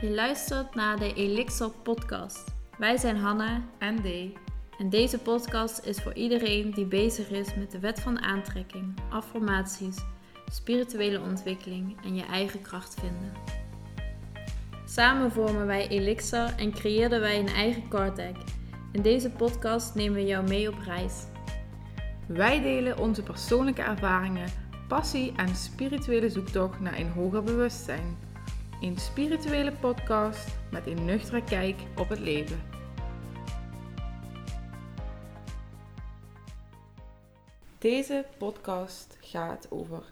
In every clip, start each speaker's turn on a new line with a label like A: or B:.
A: Je luistert naar de Elixir podcast. Wij zijn Hanna
B: en D.
A: En deze podcast is voor iedereen die bezig is met de wet van aantrekking, affirmaties, spirituele ontwikkeling en je eigen kracht vinden. Samen vormen wij Elixir en creëerden wij een eigen card deck. In deze podcast nemen we jou mee op reis.
B: Wij delen onze persoonlijke ervaringen, passie en spirituele zoektocht naar een hoger bewustzijn. Een spirituele podcast met een nuchtere kijk op het leven. Deze podcast gaat over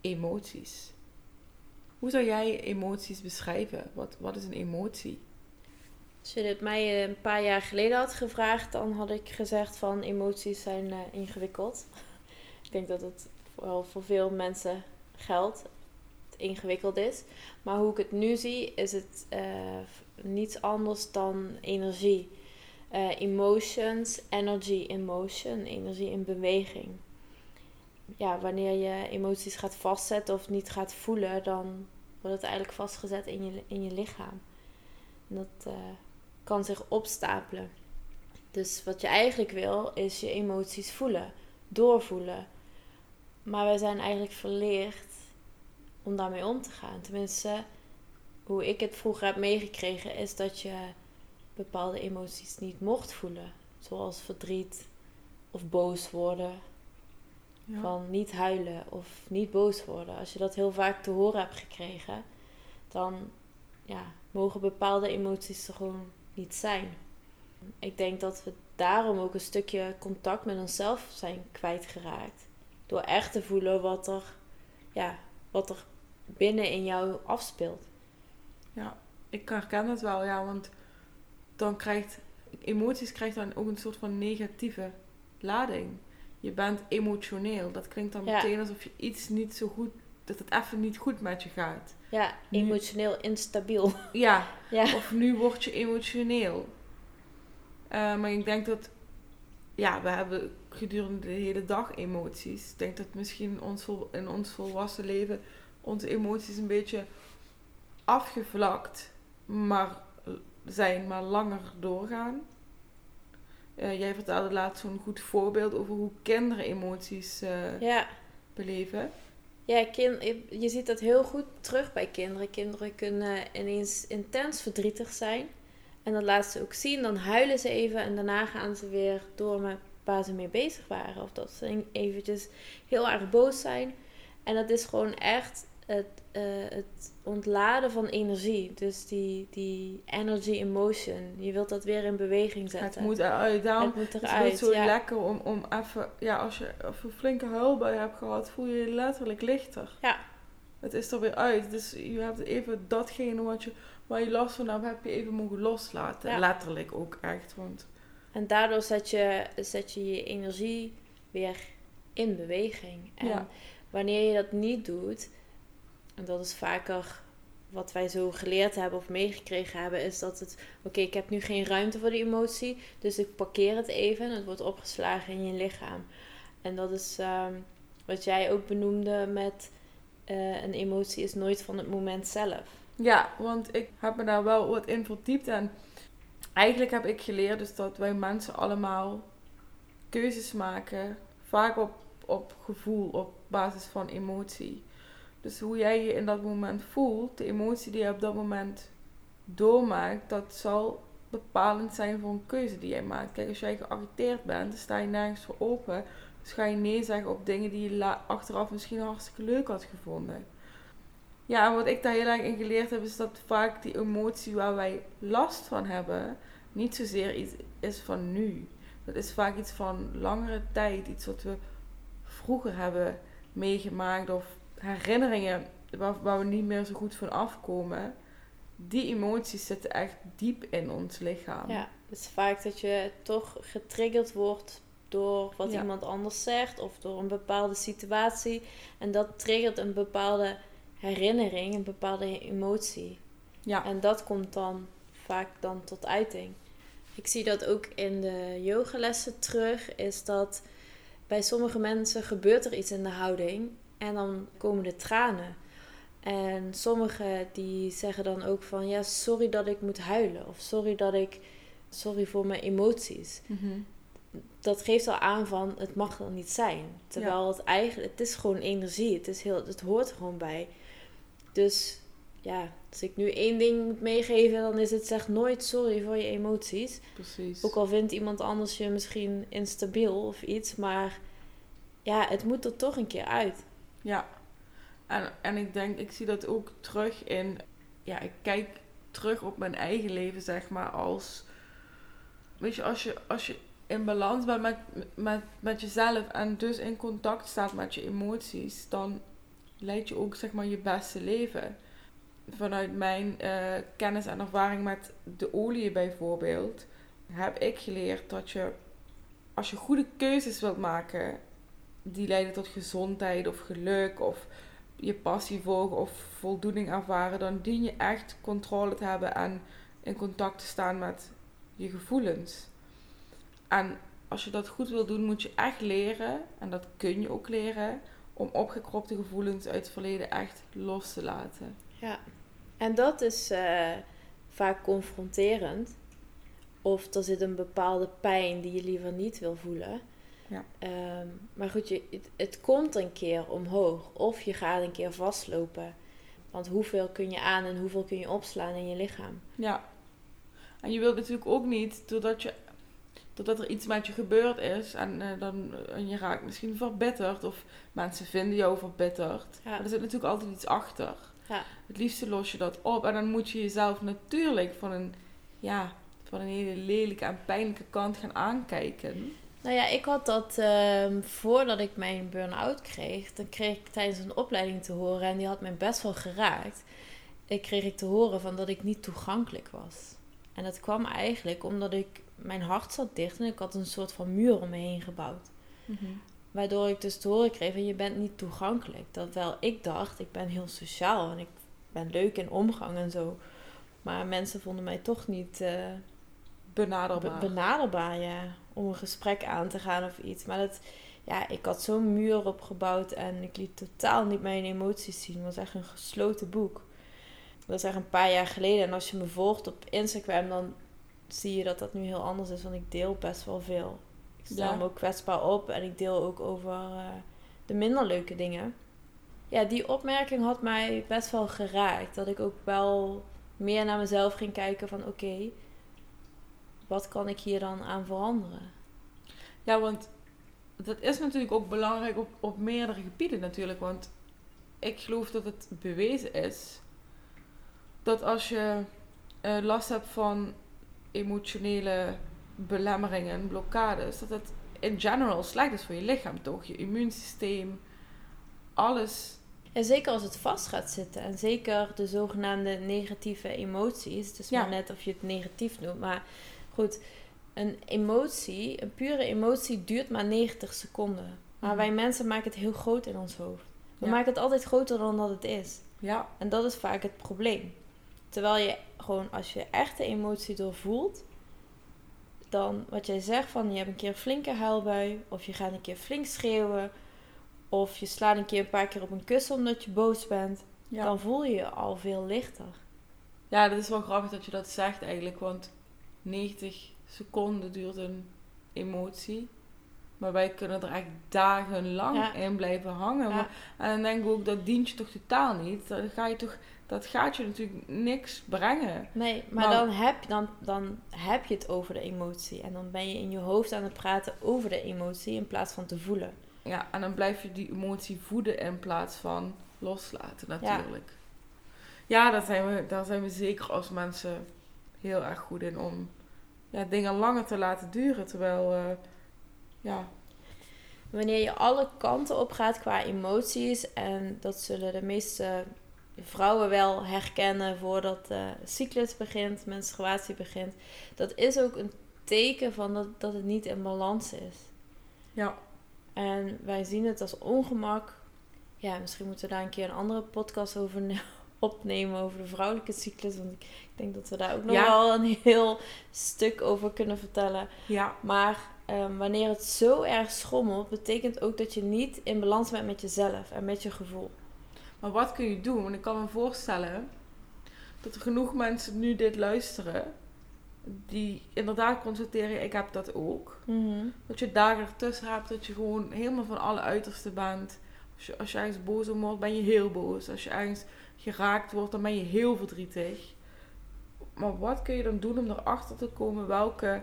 B: emoties. Hoe zou jij emoties beschrijven? Wat, wat is een emotie?
A: Als je dit mij een paar jaar geleden had gevraagd, dan had ik gezegd van emoties zijn uh, ingewikkeld. ik denk dat het vooral voor veel mensen geldt. Ingewikkeld is. Maar hoe ik het nu zie, is het uh, niets anders dan energie. Uh, emotions, energy in motion, energie in beweging. Ja, wanneer je emoties gaat vastzetten of niet gaat voelen, dan wordt het eigenlijk vastgezet in je, in je lichaam. Dat uh, kan zich opstapelen. Dus wat je eigenlijk wil, is je emoties voelen, doorvoelen. Maar wij zijn eigenlijk verleerd om daarmee om te gaan. Tenminste, hoe ik het vroeger heb meegekregen, is dat je bepaalde emoties niet mocht voelen. Zoals verdriet of boos worden. Ja. Van niet huilen of niet boos worden. Als je dat heel vaak te horen hebt gekregen, dan ja, mogen bepaalde emoties er gewoon niet zijn. Ik denk dat we daarom ook een stukje contact met onszelf zijn kwijtgeraakt. Door echt te voelen wat er, ja, wat er binnen in jou afspeelt.
B: Ja, ik herken het wel, ja, want dan krijgt emoties krijgt dan ook een soort van negatieve lading. Je bent emotioneel. Dat klinkt dan meteen alsof je iets niet zo goed, dat het even niet goed met je gaat.
A: Ja, emotioneel instabiel.
B: Ja, ja, of nu word je emotioneel. Uh, maar ik denk dat, ja, we hebben gedurende de hele dag emoties. Ik denk dat misschien ons, in ons volwassen leven onze emoties een beetje afgevlakt maar zijn, maar langer doorgaan. Uh, jij vertelde laatst zo'n goed voorbeeld over hoe kinderen emoties uh, ja. beleven.
A: Ja, kind, je ziet dat heel goed terug bij kinderen. Kinderen kunnen ineens intens verdrietig zijn. En dat laten ze ook zien. Dan huilen ze even en daarna gaan ze weer door met waar ze mee bezig waren. Of dat ze eventjes heel erg boos zijn. En dat is gewoon echt het, uh, het ontladen van energie. Dus die, die energy emotion. Je wilt dat weer in beweging zetten.
B: Het moet eruit. Daarom het moet eruit. Het is zo lekker om, om even... Ja, als je een flinke huilbui hebt gehad, voel je je letterlijk lichter. Ja. Het is er weer uit. Dus je hebt even datgene wat je, waar je last van hebt, heb je even mogen loslaten. Letterlijk ook echt. Want...
A: En daardoor zet je, zet je je energie weer in beweging. En wanneer je dat niet doet en dat is vaker wat wij zo geleerd hebben of meegekregen hebben, is dat het, oké, ik heb nu geen ruimte voor die emotie, dus ik parkeer het even en het wordt opgeslagen in je lichaam. En dat is um, wat jij ook benoemde met uh, een emotie is nooit van het moment zelf.
B: Ja, want ik heb me daar wel wat in verdiept en eigenlijk heb ik geleerd dus dat wij mensen allemaal keuzes maken, vaak op, op gevoel, op basis van emotie. Dus hoe jij je in dat moment voelt, de emotie die je op dat moment doormaakt, dat zal bepalend zijn voor een keuze die jij maakt. Kijk, als jij geagiteerd bent, dan sta je nergens voor open. Dus ga je nee zeggen op dingen die je achteraf misschien hartstikke leuk had gevonden. Ja, en wat ik daar heel erg in geleerd heb, is dat vaak die emotie waar wij last van hebben, niet zozeer iets is van nu. Dat is vaak iets van langere tijd, iets wat we vroeger hebben meegemaakt of herinneringen waar, waar we niet meer zo goed van afkomen, die emoties zitten echt diep in ons lichaam.
A: Ja, het is vaak dat je toch getriggerd wordt door wat iemand anders zegt of door een bepaalde situatie. En dat triggert een bepaalde herinnering, een bepaalde emotie. Ja. En dat komt dan vaak dan tot uiting. Ik zie dat ook in de yogalessen terug, is dat bij sommige mensen gebeurt er iets in de houding en dan komen de tranen. En sommigen die zeggen dan ook van ja, sorry dat ik moet huilen. Of sorry dat ik, sorry voor mijn emoties.
B: Mhm.
A: Dat geeft al aan van het mag er niet zijn. Terwijl het eigenlijk, het is gewoon energie. Het, is heel, het hoort er gewoon bij. Dus ja, als ik nu één ding moet meegeven, dan is het zeg nooit sorry voor je emoties.
B: Precies.
A: Ook al vindt iemand anders je misschien instabiel of iets, maar ja, het moet er toch een keer uit.
B: Ja. En, en ik denk, ik zie dat ook terug in... Ja, ik kijk terug op mijn eigen leven, zeg maar, als... Weet je, als je, als je in balans bent met, met, met jezelf en dus in contact staat met je emoties, dan leid je ook, zeg maar, je beste leven. Vanuit mijn eh, kennis en ervaring met de olie bijvoorbeeld, heb ik geleerd dat je, als je goede keuzes wilt maken, die leiden tot gezondheid of geluk of je passie volgen of voldoening ervaren, dan dien je echt controle te hebben en in contact te staan met je gevoelens. En als je dat goed wil doen, moet je echt leren, en dat kun je ook leren, om opgekropte gevoelens uit het verleden echt los te laten.
A: Ja, en dat is uh, vaak confronterend. Of er zit een bepaalde pijn die je liever niet wil voelen.
B: Ja.
A: Um, maar goed, je, het, het, komt een keer omhoog. Of je gaat een keer vastlopen. Want hoeveel kun je aan en hoeveel kun je opslaan in je lichaam?
B: Ja. En je wilt natuurlijk ook niet, doordat, je, doordat er iets met je gebeurd is en, uh, dan, en je raakt misschien verbitterd of mensen vinden jou verbitterd.
A: Ja.
B: Maar er zit natuurlijk altijd iets achter.
A: Ja.
B: Het liefste los je dat op en dan moet je jezelf natuurlijk van een, ja, van een hele lelijke en pijnlijke kant gaan aankijken.
A: Nou ja, ik had dat uh, voordat ik mijn burn-out kreeg. Dan kreeg ik tijdens een opleiding te horen en die had mij best wel geraakt. Ik kreeg ik te horen van dat ik niet toegankelijk was. En dat kwam eigenlijk omdat ik, mijn hart zat dicht en ik had een soort van muur om me heen gebouwd.
B: Mhm.
A: Waardoor ik dus te horen kreeg van je bent niet toegankelijk. Terwijl ik dacht, ik ben heel sociaal en ik ben leuk in omgang en zo. Maar mensen vonden mij toch niet uh,
B: benaderbaar.
A: Be benaderbaar, ja. Om een gesprek aan te gaan of iets. Maar dat, ja, ik had zo'n muur opgebouwd en ik liet totaal niet mijn emoties zien. Het was echt een gesloten boek. Dat is echt een paar jaar geleden. En als je me volgt op Instagram, dan zie je dat dat nu heel anders is. Want ik deel best wel veel. Ik stel
B: Ja.
A: me ook kwetsbaar op en ik deel ook over eh, de minder leuke dingen. Ja, die opmerking had mij best wel geraakt. Dat ik ook wel meer naar mezelf ging kijken van oké, wat kan ik hier dan aan veranderen?
B: Ja, want dat is natuurlijk ook belangrijk op, op meerdere gebieden natuurlijk. Want ik geloof dat het bewezen is dat als je eh, last hebt van emotionele belemmeringen, blokkades, dat het in general slecht is voor je lichaam, toch? Je immuunsysteem, alles.
A: En zeker als het vast gaat zitten. En zeker de zogenaamde negatieve emoties. Het is
B: Ja.
A: maar net of je het negatief noemt. Maar goed, een emotie, een pure emotie duurt maar 90 seconden. Maar
B: Mhm.
A: wij mensen maken het heel groot in ons hoofd. We
B: Ja.
A: maken het altijd groter dan dat het is.
B: Ja,
A: En dat is vaak het probleem. Terwijl je gewoon, als je echt de emotie doorvoelt, dan wat jij zegt van je hebt een keer een flinke huilbui, of je gaat een keer flink schreeuwen, of je slaat een keer een paar keer op een kussen omdat je boos bent,
B: ja.
A: dan voel je je al veel lichter.
B: ja, dat is wel grappig dat je dat zegt eigenlijk, want 90 seconden duurt een emotie. Maar wij kunnen er echt dagenlang
A: Ja.
B: in blijven hangen.
A: Ja.
B: Maar- en dan denk ik ook, dat dient je toch totaal niet. Dan ga je toch, dat gaat je natuurlijk niks brengen.
A: Nee, maar
B: Maar-
A: dan, heb, dan, dan heb je het over de emotie. En dan ben je in je hoofd aan het praten over de emotie in plaats van te voelen.
B: Ja, en dan blijf je die emotie voeden in plaats van loslaten natuurlijk. Ja, daar, zijn we, daar zijn we zeker als mensen heel erg goed in om ja, dingen langer te laten duren. Terwijl, eh, ja,
A: Wanneer je alle kanten op gaat qua emoties, en dat zullen de meeste vrouwen wel herkennen voordat de cyclus begint, menstruatie begint, dat is ook een teken van dat, dat het niet in balans is.
B: ja,
A: En wij zien het als ongemak. Ja, misschien moeten we daar een keer een andere podcast over opnemen over de vrouwelijke cyclus. Want ik denk dat we daar ook nog
B: Ja.
A: wel een heel stuk over kunnen vertellen.
B: ja,
A: Maar ehm, wanneer het zo erg schommelt, betekent ook dat je niet in balans bent met jezelf en met je gevoel.
B: Maar wat kun je doen? Want ik kan me voorstellen dat er genoeg mensen nu dit luisteren. Die inderdaad constateren, ik heb dat ook.
A: Mhm.
B: Dat je dagen ertussen hebt, dat je gewoon helemaal van alle uitersten bent. Als je, als je ergens boos om wordt, ben je heel boos. Als je ergens geraakt wordt, dan ben je heel verdrietig. Maar wat kun je dan doen om erachter te komen welke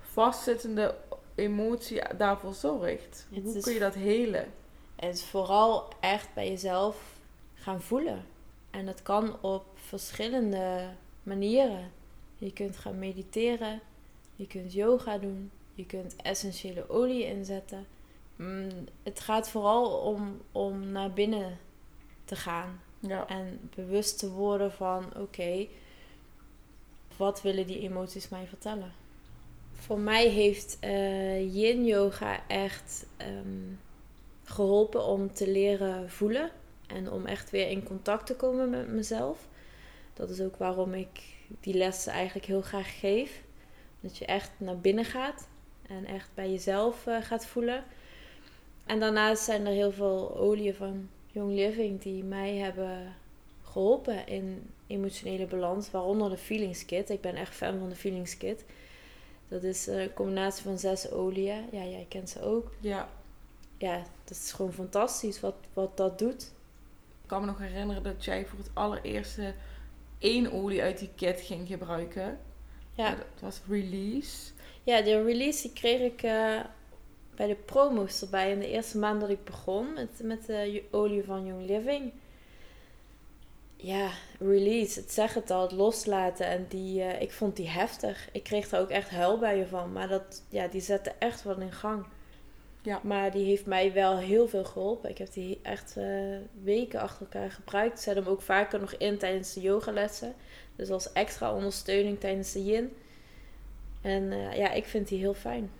B: vastzittende emotie daarvoor zorgt?
A: Het
B: Hoe
A: is-
B: kun je dat helen?
A: Het is vooral echt bij jezelf gaan voelen. En dat kan op verschillende manieren. Je kunt gaan mediteren, je kunt yoga doen, je kunt essentiële olie inzetten. Mm, Het gaat vooral om, om naar binnen te gaan
B: Ja.
A: en bewust te worden van oké, wat willen die emoties mij vertellen? Voor mij heeft eh, yin yoga echt ehm, geholpen om te leren voelen en om echt weer in contact te komen met mezelf. Dat is ook waarom ik die lessen eigenlijk heel graag geef. Dat je echt naar binnen gaat en echt bij jezelf eh, gaat voelen. En daarnaast zijn er heel veel oliën van Young Living die mij hebben geholpen in emotionele balans, waaronder de Feelings Kit. Ik ben echt fan van de Feelings Kit. Dat is een combinatie van zes oliën. Ja, jij kent ze ook.
B: ja.
A: Ja, dat is gewoon fantastisch wat, wat dat doet.
B: Ik kan me nog herinneren dat jij voor het allereerste één olie uit die kit ging gebruiken.
A: Ja,
B: Dat was Release.
A: ja de release die kreeg ik eh, bij de promo's erbij in de eerste maand dat ik begon met, met de olie van Young Living. Ja, release, het zegt het al, het loslaten. En die, eh, ik vond die heftig. Ik kreeg er ook echt huilbuien van. Maar dat, ja, die zette echt wat in gang.
B: Ja.
A: Maar die heeft mij wel heel veel geholpen. Ik heb die echt eh, weken achter elkaar gebruikt. Ik zet hem ook vaker nog in tijdens de yogalessen. Dus als extra ondersteuning tijdens de yin. En eh, ja, ik vind die heel fijn.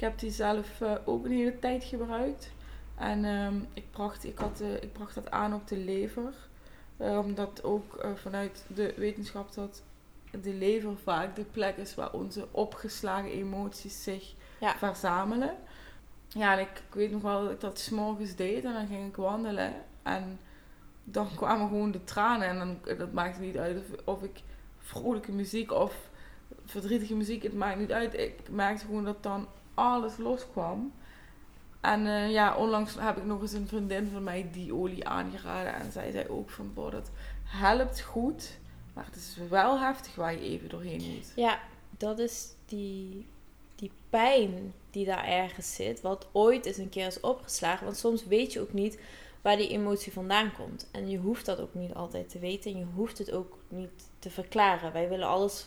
B: Ik heb die zelf eh, ook een hele tijd gebruikt. En ehm, ik, bracht, ik, had, eh, ik bracht dat aan op de lever. Eh, omdat ook vanuit de wetenschap dat de lever vaak de plek is waar onze opgeslagen emoties zich
A: Ja.
B: verzamelen. Ja, en ik, ik weet nog wel dat ik dat s'morgens deed en dan ging ik wandelen. En dan kwamen gewoon de tranen. En dan, dat maakte niet uit of, of ik vrolijke muziek of verdrietige muziek, het maakt niet uit. Ik merkte gewoon dat dan alles loskwam. En eh, ja, onlangs heb ik nog eens een vriendin van mij die olie aangeraden. En zij zei ook van, boh, dat helpt goed. Maar het is wel heftig waar je even doorheen moet.
A: Ja, dat is die, die pijn die daar ergens zit. Wat ooit eens een keer is opgeslagen. Want soms weet je ook niet waar die emotie vandaan komt. En je hoeft dat ook niet altijd te weten. En je hoeft het ook niet te verklaren. Wij willen alles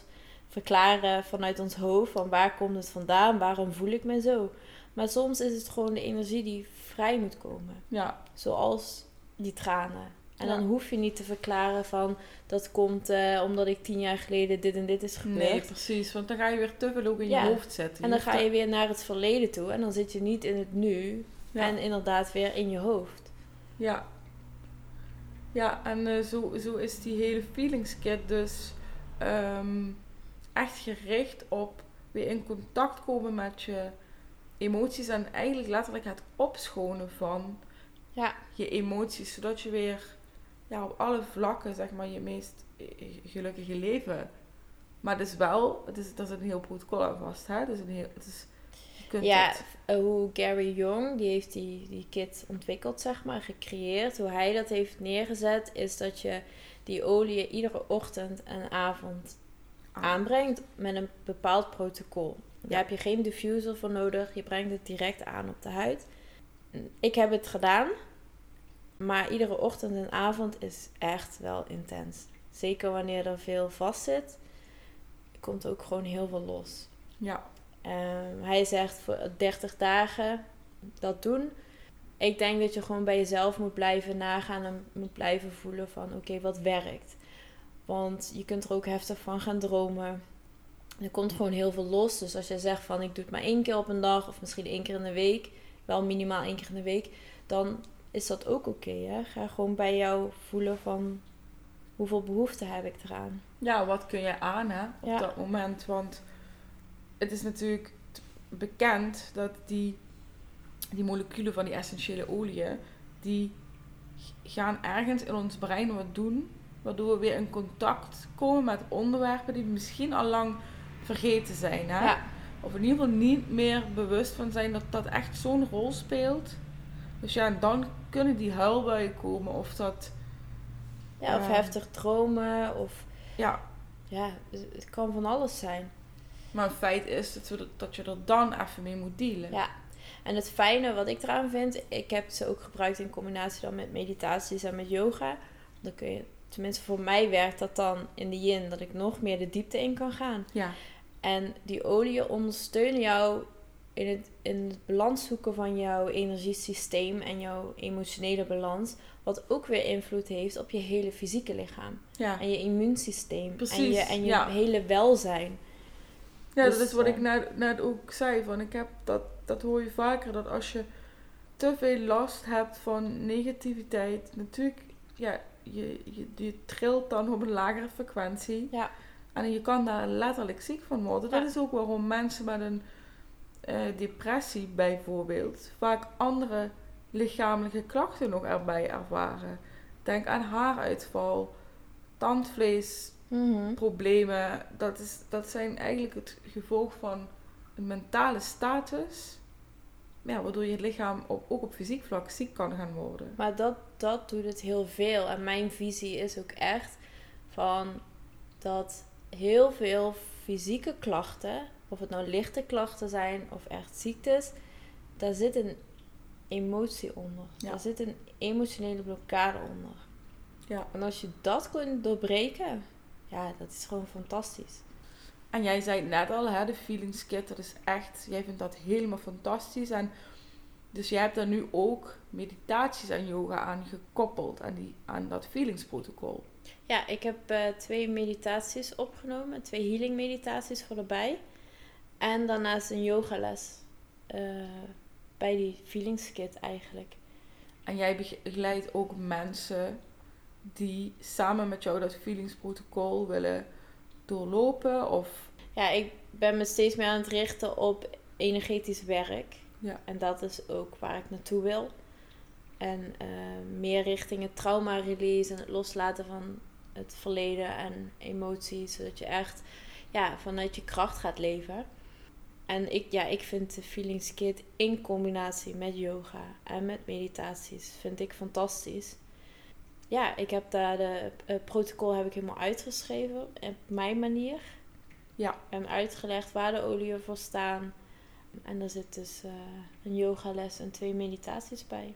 A: verklaren vanuit ons hoofd. Van waar komt het vandaan? Waarom voel ik me zo? Maar soms is het gewoon de energie die vrij moet komen.
B: Ja,
A: Zoals die tranen. En
B: Ja.
A: dan hoef je niet te verklaren van dat komt eh, omdat ik tien jaar geleden dit en dit is gebeurd.
B: nee, precies. Want dan ga je weer te veel ook in
A: Ja.
B: je hoofd zetten.
A: En dan ga je weer naar het verleden toe. En dan zit je niet in het nu.
B: Ja.
A: En inderdaad weer in je hoofd.
B: Ja. Ja, en eh, zo, zo is die hele feelings kit dus ehm, echt gericht op weer in contact komen met je emoties en eigenlijk letterlijk het opschonen van
A: Ja.
B: je emoties, zodat je weer ja, op alle vlakken zeg maar je meest eh, gelukkige leven. Maar het is wel, het is, dat is een heel protocol aan vast, hè? Het is een heel, het is, je kunt
A: Ja,
B: het-
A: eh, hoe Gary Young, die heeft die, die kit ontwikkeld, zeg maar, gecreëerd. Hoe hij dat heeft neergezet, is dat je die olie iedere ochtend en avond. Aanbrengt met een bepaald protocol. Daar heb je geen diffuser voor nodig. Je brengt het direct aan op de huid. Ik heb het gedaan. Maar iedere ochtend en avond is echt wel intens. Zeker wanneer er veel vast zit. Komt ook gewoon heel veel los.
B: Ja,
A: Ehm, hij zegt voor 30 dagen dat doen. Ik denk dat je gewoon bij jezelf moet blijven nagaan en moet blijven voelen van oké, wat werkt. Want je kunt er ook heftig van gaan dromen. Er komt gewoon heel veel los. Dus als je zegt van ik doe het maar één keer op een dag of misschien één keer in de week, wel minimaal één keer in de week, dan is dat ook oké. hè? Ga gewoon bij jou voelen van hoeveel behoefte heb ik eraan.
B: Ja, wat kun je aan hè, op
A: Ja.
B: dat moment? Want het is natuurlijk bekend dat die, die moleculen van die essentiële oliën, die gaan ergens in ons brein wat doen, waardoor we weer in contact komen met onderwerpen die misschien al lang vergeten zijn. Hè?
A: Ja.
B: Of in ieder geval niet meer bewust van zijn dat dat echt zo'n rol speelt. Dus ja, dan kunnen die huilbuien komen of dat,
A: ja, of
B: Ja.
A: heftig dromen. Of
B: ja.
A: ja, het het kan van alles zijn.
B: Maar het feit is dat, we, dat je er dan even mee moet dealen.
A: Ja. En het fijne wat ik eraan vind, ik heb ze ook gebruikt in combinatie dan met meditaties en met yoga. Dan kun je, tenminste voor mij werkt dat dan in de yin, dat ik nog meer de diepte in kan gaan.
B: Ja,
A: En die oliën ondersteunen jou in het, in het balans zoeken van jouw energiesysteem en jouw emotionele balans. Wat ook weer invloed heeft op je hele fysieke lichaam.
B: ja.
A: En je immuunsysteem. En
B: Precies,
A: je, en je
B: ja.
A: hele welzijn.
B: Ja,
A: Dus,
B: dat is wat ik
A: eh,
B: net, net ook zei. Van ik heb dat, dat hoor je vaker. Dat als je te veel last hebt van negativiteit. Natuurlijk, ja, je, je, je trilt dan op een lagere frequentie.
A: Ja.
B: En je kan daar letterlijk ziek van worden. Dat is ook waarom mensen met een eh, depressie bijvoorbeeld vaak andere lichamelijke klachten nog erbij ervaren. Denk aan haaruitval, tandvlees,
A: Mhm.
B: problemen, dat, is, dat zijn eigenlijk het gevolg van een mentale status. Ja, waardoor je lichaam op, ook op fysiek vlak ziek kan gaan worden.
A: Maar dat, dat doet het heel veel. En mijn visie is ook echt van dat heel veel fysieke klachten, of het nou lichte klachten zijn of echt ziektes, daar zit een emotie onder.
B: Ja.
A: Daar zit een emotionele blokkade onder.
B: Ja.
A: En als je dat kunt doorbreken, ja, dat is gewoon fantastisch.
B: En jij zei het net al, hè, de Feelings Kit, dat is echt, jij vindt dat helemaal fantastisch. En dus jij hebt daar nu ook meditaties en yoga aan gekoppeld, aan, die, aan dat Feelings protocol.
A: Ja, ik heb eh, twee meditaties opgenomen. Twee healing meditaties voor erbij. En daarnaast een yogales. eh bij die feelings kit eigenlijk.
B: En jij begeleidt ook mensen die samen met jou dat Feelings protocol willen doorlopen of
A: Ja, ik ben me steeds meer aan het richten op energetisch werk.
B: Ja.
A: En dat is ook waar ik naartoe wil. En eh, meer richting het trauma release en het loslaten van het verleden en emoties. Zodat je echt ja, vanuit je kracht gaat leven. En ik, ja, ik vind de Feelings Kit in combinatie met yoga en met meditaties vind ik fantastisch. Ja, ik heb daar de eh, protocol heb ik helemaal uitgeschreven op mijn manier.
B: Ja.
A: En uitgelegd waar de oliën voor staan. En er zit dus eh, een yogales en twee meditaties bij.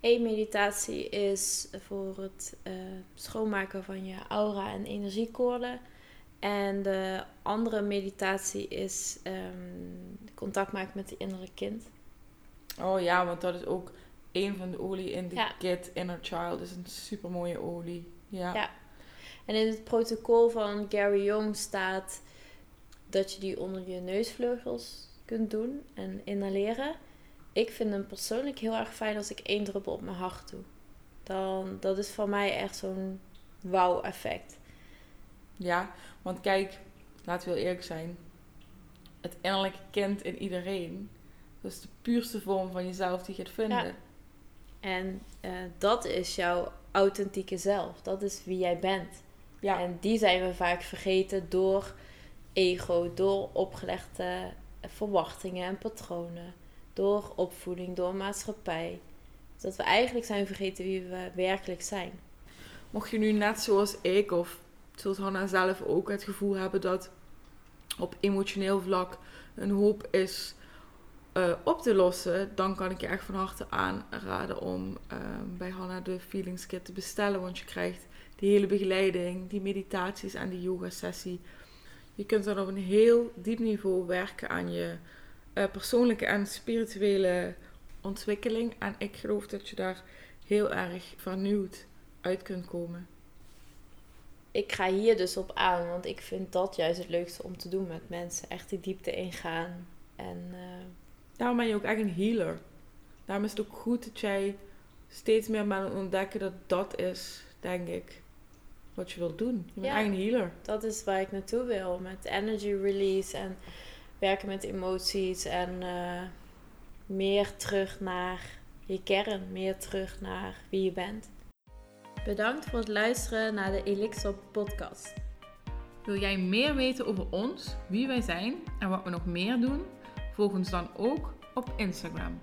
A: Eén meditatie is voor het eh, schoonmaken van je aura en energiekoorden. En de andere meditatie is ehm, contact maken met je innerlijk kind.
B: Oh ja, want dat is ook een van de olie in de
A: Ja.
B: kit Inner Child. is een super mooie olie. Ja.
A: Ja. En in het protocol van Gary Young staat dat je die onder je neusvleugels kunt doen en inhaleren. Ik vind hem persoonlijk heel erg fijn als ik één druppel op mijn hart doe. Dan, dat is voor mij echt zo'n wauw-effect.
B: Ja, want kijk, laten we heel eerlijk zijn. Het innerlijke kind in iedereen. Dat is de puurste vorm van jezelf die je gaat vinden.
A: Ja. En eh, dat is jouw authentieke zelf. Dat is wie jij bent.
B: Ja.
A: En die zijn we vaak vergeten door ego, door opgelegde verwachtingen en patronen, door opvoeding, door maatschappij. Dat we eigenlijk zijn vergeten wie we werkelijk zijn.
B: Mocht je nu net zoals ik of zoals Hanna zelf ook het gevoel hebben dat op emotioneel vlak een hoop is eh, op te lossen, dan kan ik je echt van harte aanraden om eh, bij Hanna de Feelings Kit te bestellen. Want je krijgt die hele begeleiding, die meditaties en die yoga sessie. Je kunt dan op een heel diep niveau werken aan je eh, persoonlijke en spirituele ontwikkeling. En ik geloof dat je daar heel erg vernieuwd uit kunt komen.
A: Ik ga hier dus op aan, want ik vind dat juist het leukste om te doen met mensen. Echt die diepte ingaan. En eh,
B: Daarom ben je ook echt een healer. Daarom is het ook goed dat jij steeds meer bent ontdekken dat dat is, denk ik, wat je wilt doen. Je bent
A: Ja.
B: echt een healer.
A: dat is waar ik naartoe wil. Met energy release en werken met emoties. En eh, meer terug naar je kern, meer terug naar wie je bent. Bedankt voor het luisteren naar de Elixir podcast.
B: Wil jij meer weten over ons, wie wij zijn en wat we nog meer doen? Volg ons dan ook op Instagram.